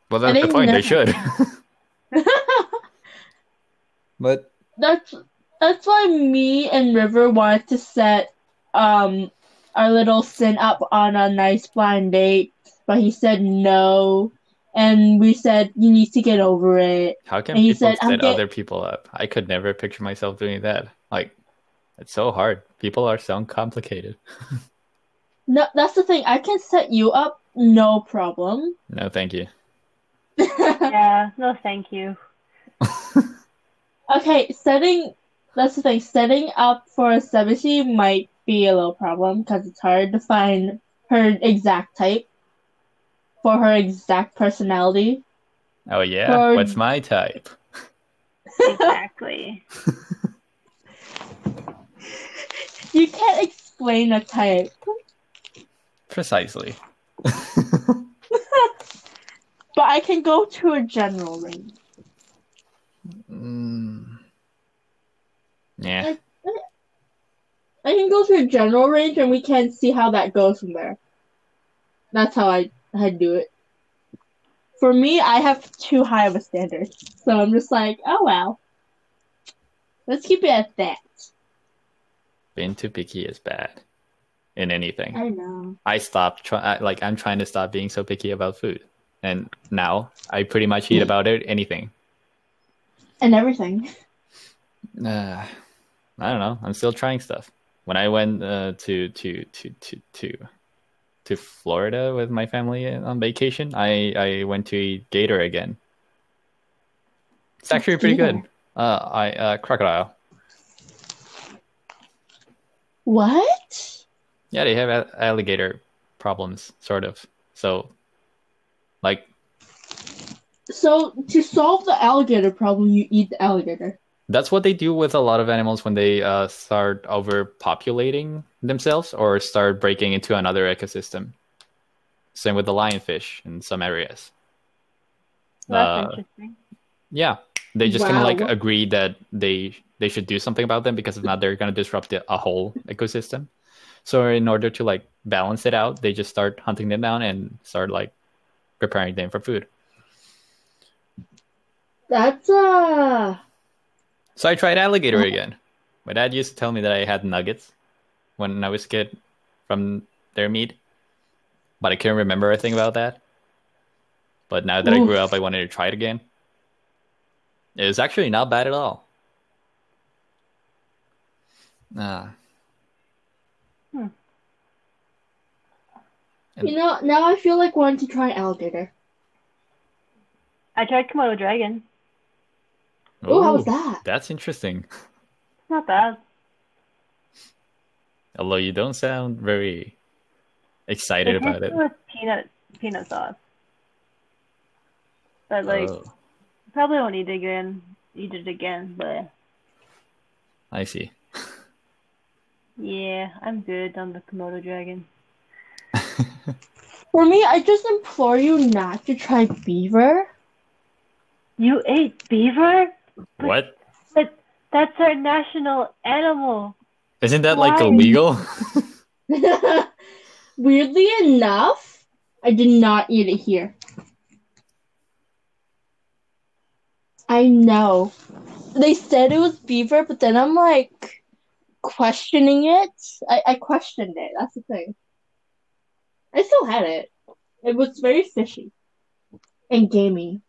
Well, that's And the they point. They should. but that's that's why me and River wanted to set um our little sin up on a nice blind date, but he said no, and we said you need to get over it. how can And he people said, set get- other people up? I could never picture myself doing that. Like, it's so hard. People are so complicated. No, that's the thing. I can set you up, no problem. No, thank you. Yeah. No, thank you. okay, setting. That's the thing. Setting up for a Sebishi might be a little problem because it's hard to find her exact type for her exact personality. Oh yeah, Or- what's my type? Exactly. You can't explain a type, Precisely. but I can go to a general range. Mm. Yeah. I can go to a general range and we can see how that goes from there. That's how I, I do it. For me, I have too high of a standard. So I'm just like, oh well. Let's keep it at that. Being too picky is bad in anything. I know. I stopped try- like I'm trying to stop being so picky about food. And now I pretty much eat about it anything. And everything. Uh, I don't know. I'm still trying stuff. When I went uh, to to to to to to Florida with my family on vacation, I I went to eat gator again. It's actually pretty good. Uh, I uh, crocodile. What? Yeah, they have a- alligator problems, sort of. So, like, So to solve the alligator problem, you eat the alligator. that's what they do with a lot of animals when they uh, start overpopulating themselves or start breaking into another ecosystem. Same with the lionfish in some areas. Well, Uh, that's interesting. Yeah, they just kind of like agree that they they should do something about them because if not, they're gonna disrupt the, a whole ecosystem. So in order to like balance it out, they just start hunting them down and start like preparing them for food. That's uh So I tried alligator again. My dad used to tell me that I had nuggets when I was a kid from their meat, but I couldn't remember a thing about that. But now that I grew up, I wanted to try it again. It was actually not bad at all. Ah. Hmm. You know, now I feel like wanting to try alligator. I tried Komodo dragon. Oh, how was that? That's interesting. It's not bad. Although you don't sound very excited It about tastes it. with peanut peanut sauce. But like, Oh, probably won't eat it again. Eat it again, but I see. Yeah, I'm good on the Komodo dragon. For me, I just implore you not to try beaver. You ate beaver? what? But that's our national animal. Isn't that like Why? illegal? Weirdly enough, I did not eat it here. I know. They said it was beaver, but then I'm like questioning it. I, I questioned it. That's the thing. I still had it. It was very fishy and gamey.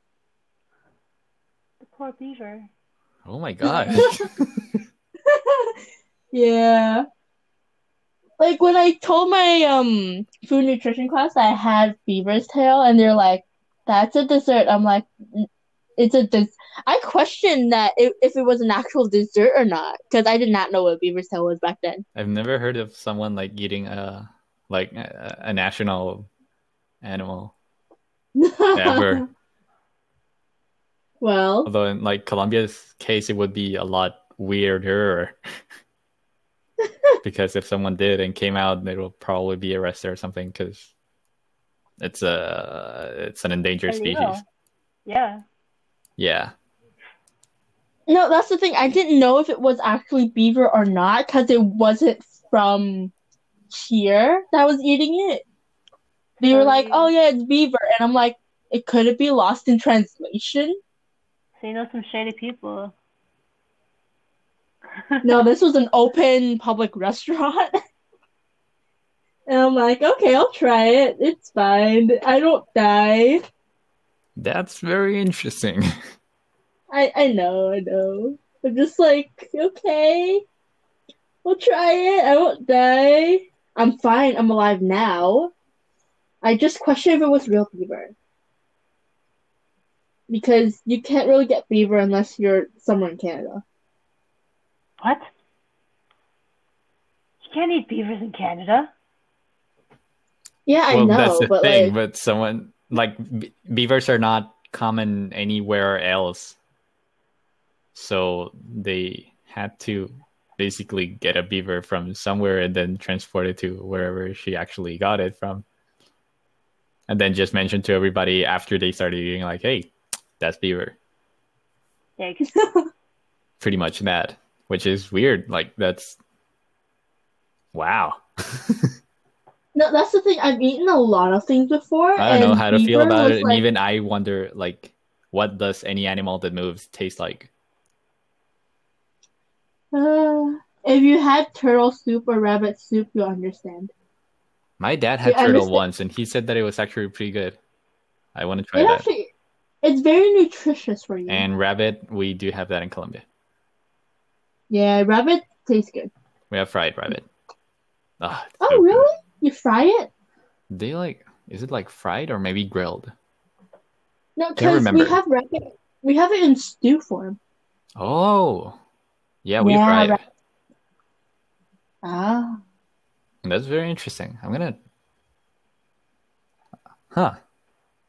The poor beaver. oh my gosh. Yeah. Like when I told my um food nutrition class I had beaver's tail and they're like, that's a dessert. I'm like, "N- it's a des-. I question that if, if it was an actual dessert or not because I did not know what beaver's tail was back then. I've never heard of someone like eating a like a, a national animal ever. Well, Although in like Colombia's case, it would be a lot weirder. because if someone did and came out, they will probably be arrested or something because it's a it's an endangered species. Yeah. Yeah. no, that's the thing. I didn't know if it was actually beaver or not because it wasn't from here that was eating it. They were like, Oh, "Oh yeah, it's beaver," and I'm like, "It could it be lost in translation?" So you know some shady people. No, this was an open public restaurant. And I'm like, okay, I'll try it. It's fine. I don't die. That's very interesting. I I know, I know. I'm just like, okay, we'll try it. I won't die. I'm fine. I'm alive now. I just question if it was real beaver. Because you can't really get beaver unless you're somewhere in Canada. What? You can't eat beavers in Canada. Yeah, I well, know, that's the but thing. like, But someone like be- beavers are not common anywhere else, so they had to basically get a beaver from somewhere and then transport it to wherever she actually got it from, and then just mention to everybody after they started eating, like, "Hey, that's beaver." Yikes. Pretty much that, which is weird. Like that's wow. no, that's the thing. I've eaten a lot of things before. I don't know how to feel about it, and even I wonder, like, what does any animal that moves taste like? Uh, if you had turtle soup or rabbit soup, you'll understand. My dad had I turtle understand. once, and he said that it was actually pretty good. I want to try It that. actually, it's very nutritious for you. And rabbit, we do have that in Colombia. yeah, rabbit tastes good. We have fried rabbit. It's Oh, so good. You fry it? They like, is it like fried or maybe grilled? No, because we have rabbit. We have it in stew form. Oh, yeah, we Yeah, fry it. ra- Ah, That's very interesting. I'm gonna, huh?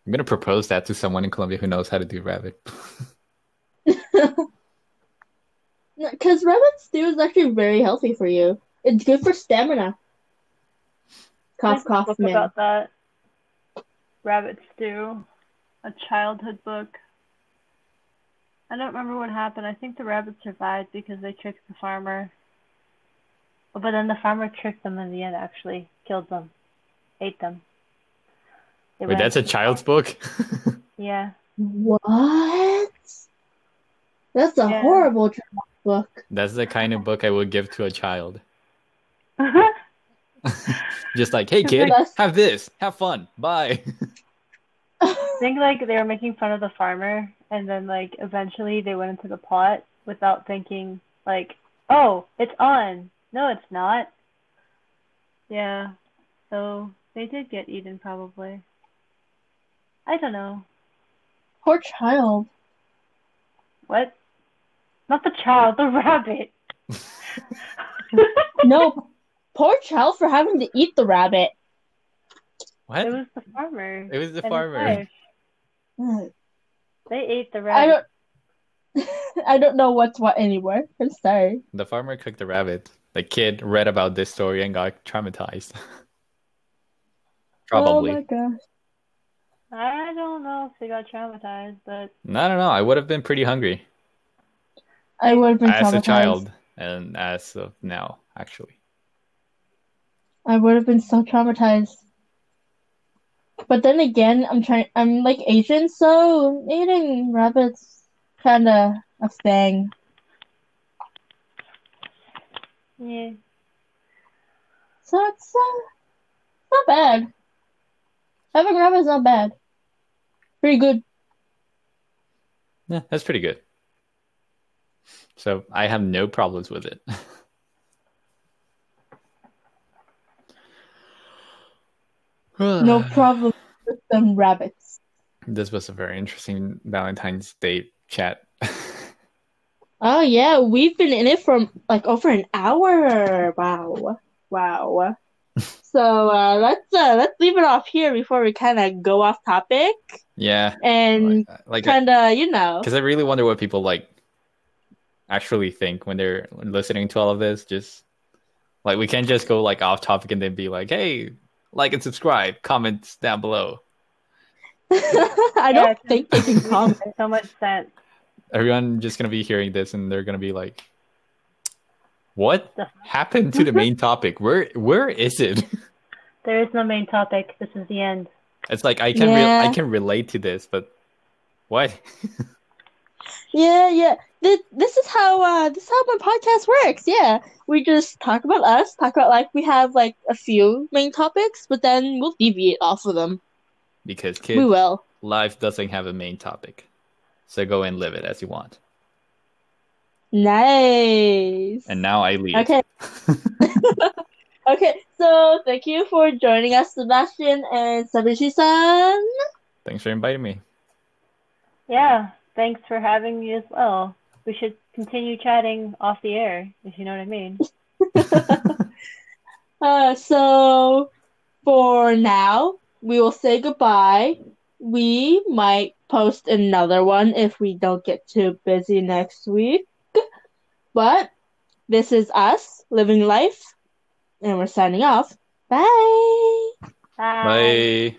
I'm gonna propose that to someone in Colombia who knows how to do rabbit. because rabbit stew is actually very healthy for you. It's good for stamina. Cough, There's a cough, book man. about that. Rabbit stew, a childhood book. I don't remember what happened. I think the rabbit survived because they tricked the farmer. But then the farmer tricked them in the end. Actually, killed them, ate them. They Wait, that's a child's book. Yeah. What? That's a Yeah. horrible book. that's the kind of book I would give to a child. Just like, hey kid, have this, have fun, bye. I think like they were making fun of the farmer, and then like eventually they went into the pot without thinking like, oh, it's on. No, it's not. Yeah. So they did get eaten probably. I don't know. Poor child. What? Not the child, the rabbit. No, poor child for having to eat the rabbit. What? It was the farmer. It was the and farmer. wife. They ate the rabbit. I don't. I don't know what's what anymore. I'm sorry. The farmer cooked the rabbit. The kid read about this story and got traumatized. Probably. Oh my gosh. I don't know if they got traumatized, but I don't know. I would have been pretty hungry I would have been pretty hungry. as a child and as of now, actually. I would have been so traumatized. But then again, I'm trying. I'm like Asian, so eating rabbits kind of a thing. yeah. So it's uh, not bad. Having rabbits not bad. Pretty good. Yeah, that's pretty good. So I have no problems with it. No problem with them rabbits. This was a very interesting Valentine's Day chat. Oh yeah, we've been in it for like over an hour. Wow, wow. so uh, let's uh, let's leave it off here before we kind of go off topic yeah, and like kind of you know. because I really wonder what people like actually think when they're listening to all of this. Just like we can't just go like off topic and then be like, "Hey, like and subscribe, comments down below." I don't think they can comment. So much sense. Everyone just gonna be hearing this and they're gonna be like, "What happened to the main topic? Where where is it?" There is no main topic. This is the end. It's like I can re- I can relate to this, but what? Yeah, yeah. This, this is how uh this is how my podcast works. Yeah, we just talk about us, talk about like we have like a few main topics, but then we'll deviate off of them. because kids, We will. life doesn't have a main topic, so go and live it as you want. Nice. And now I leave. Okay. Okay, so thank you for joining us, Sebastian and Sabishi-san. Thanks for inviting me. Yeah. Thanks for having me as well. We should continue chatting off the air, if you know what I mean. Uh, so for now, we will say goodbye. We might post another one if we don't get too busy next week. But this is us living life, and we're signing off. Bye. Bye. Bye.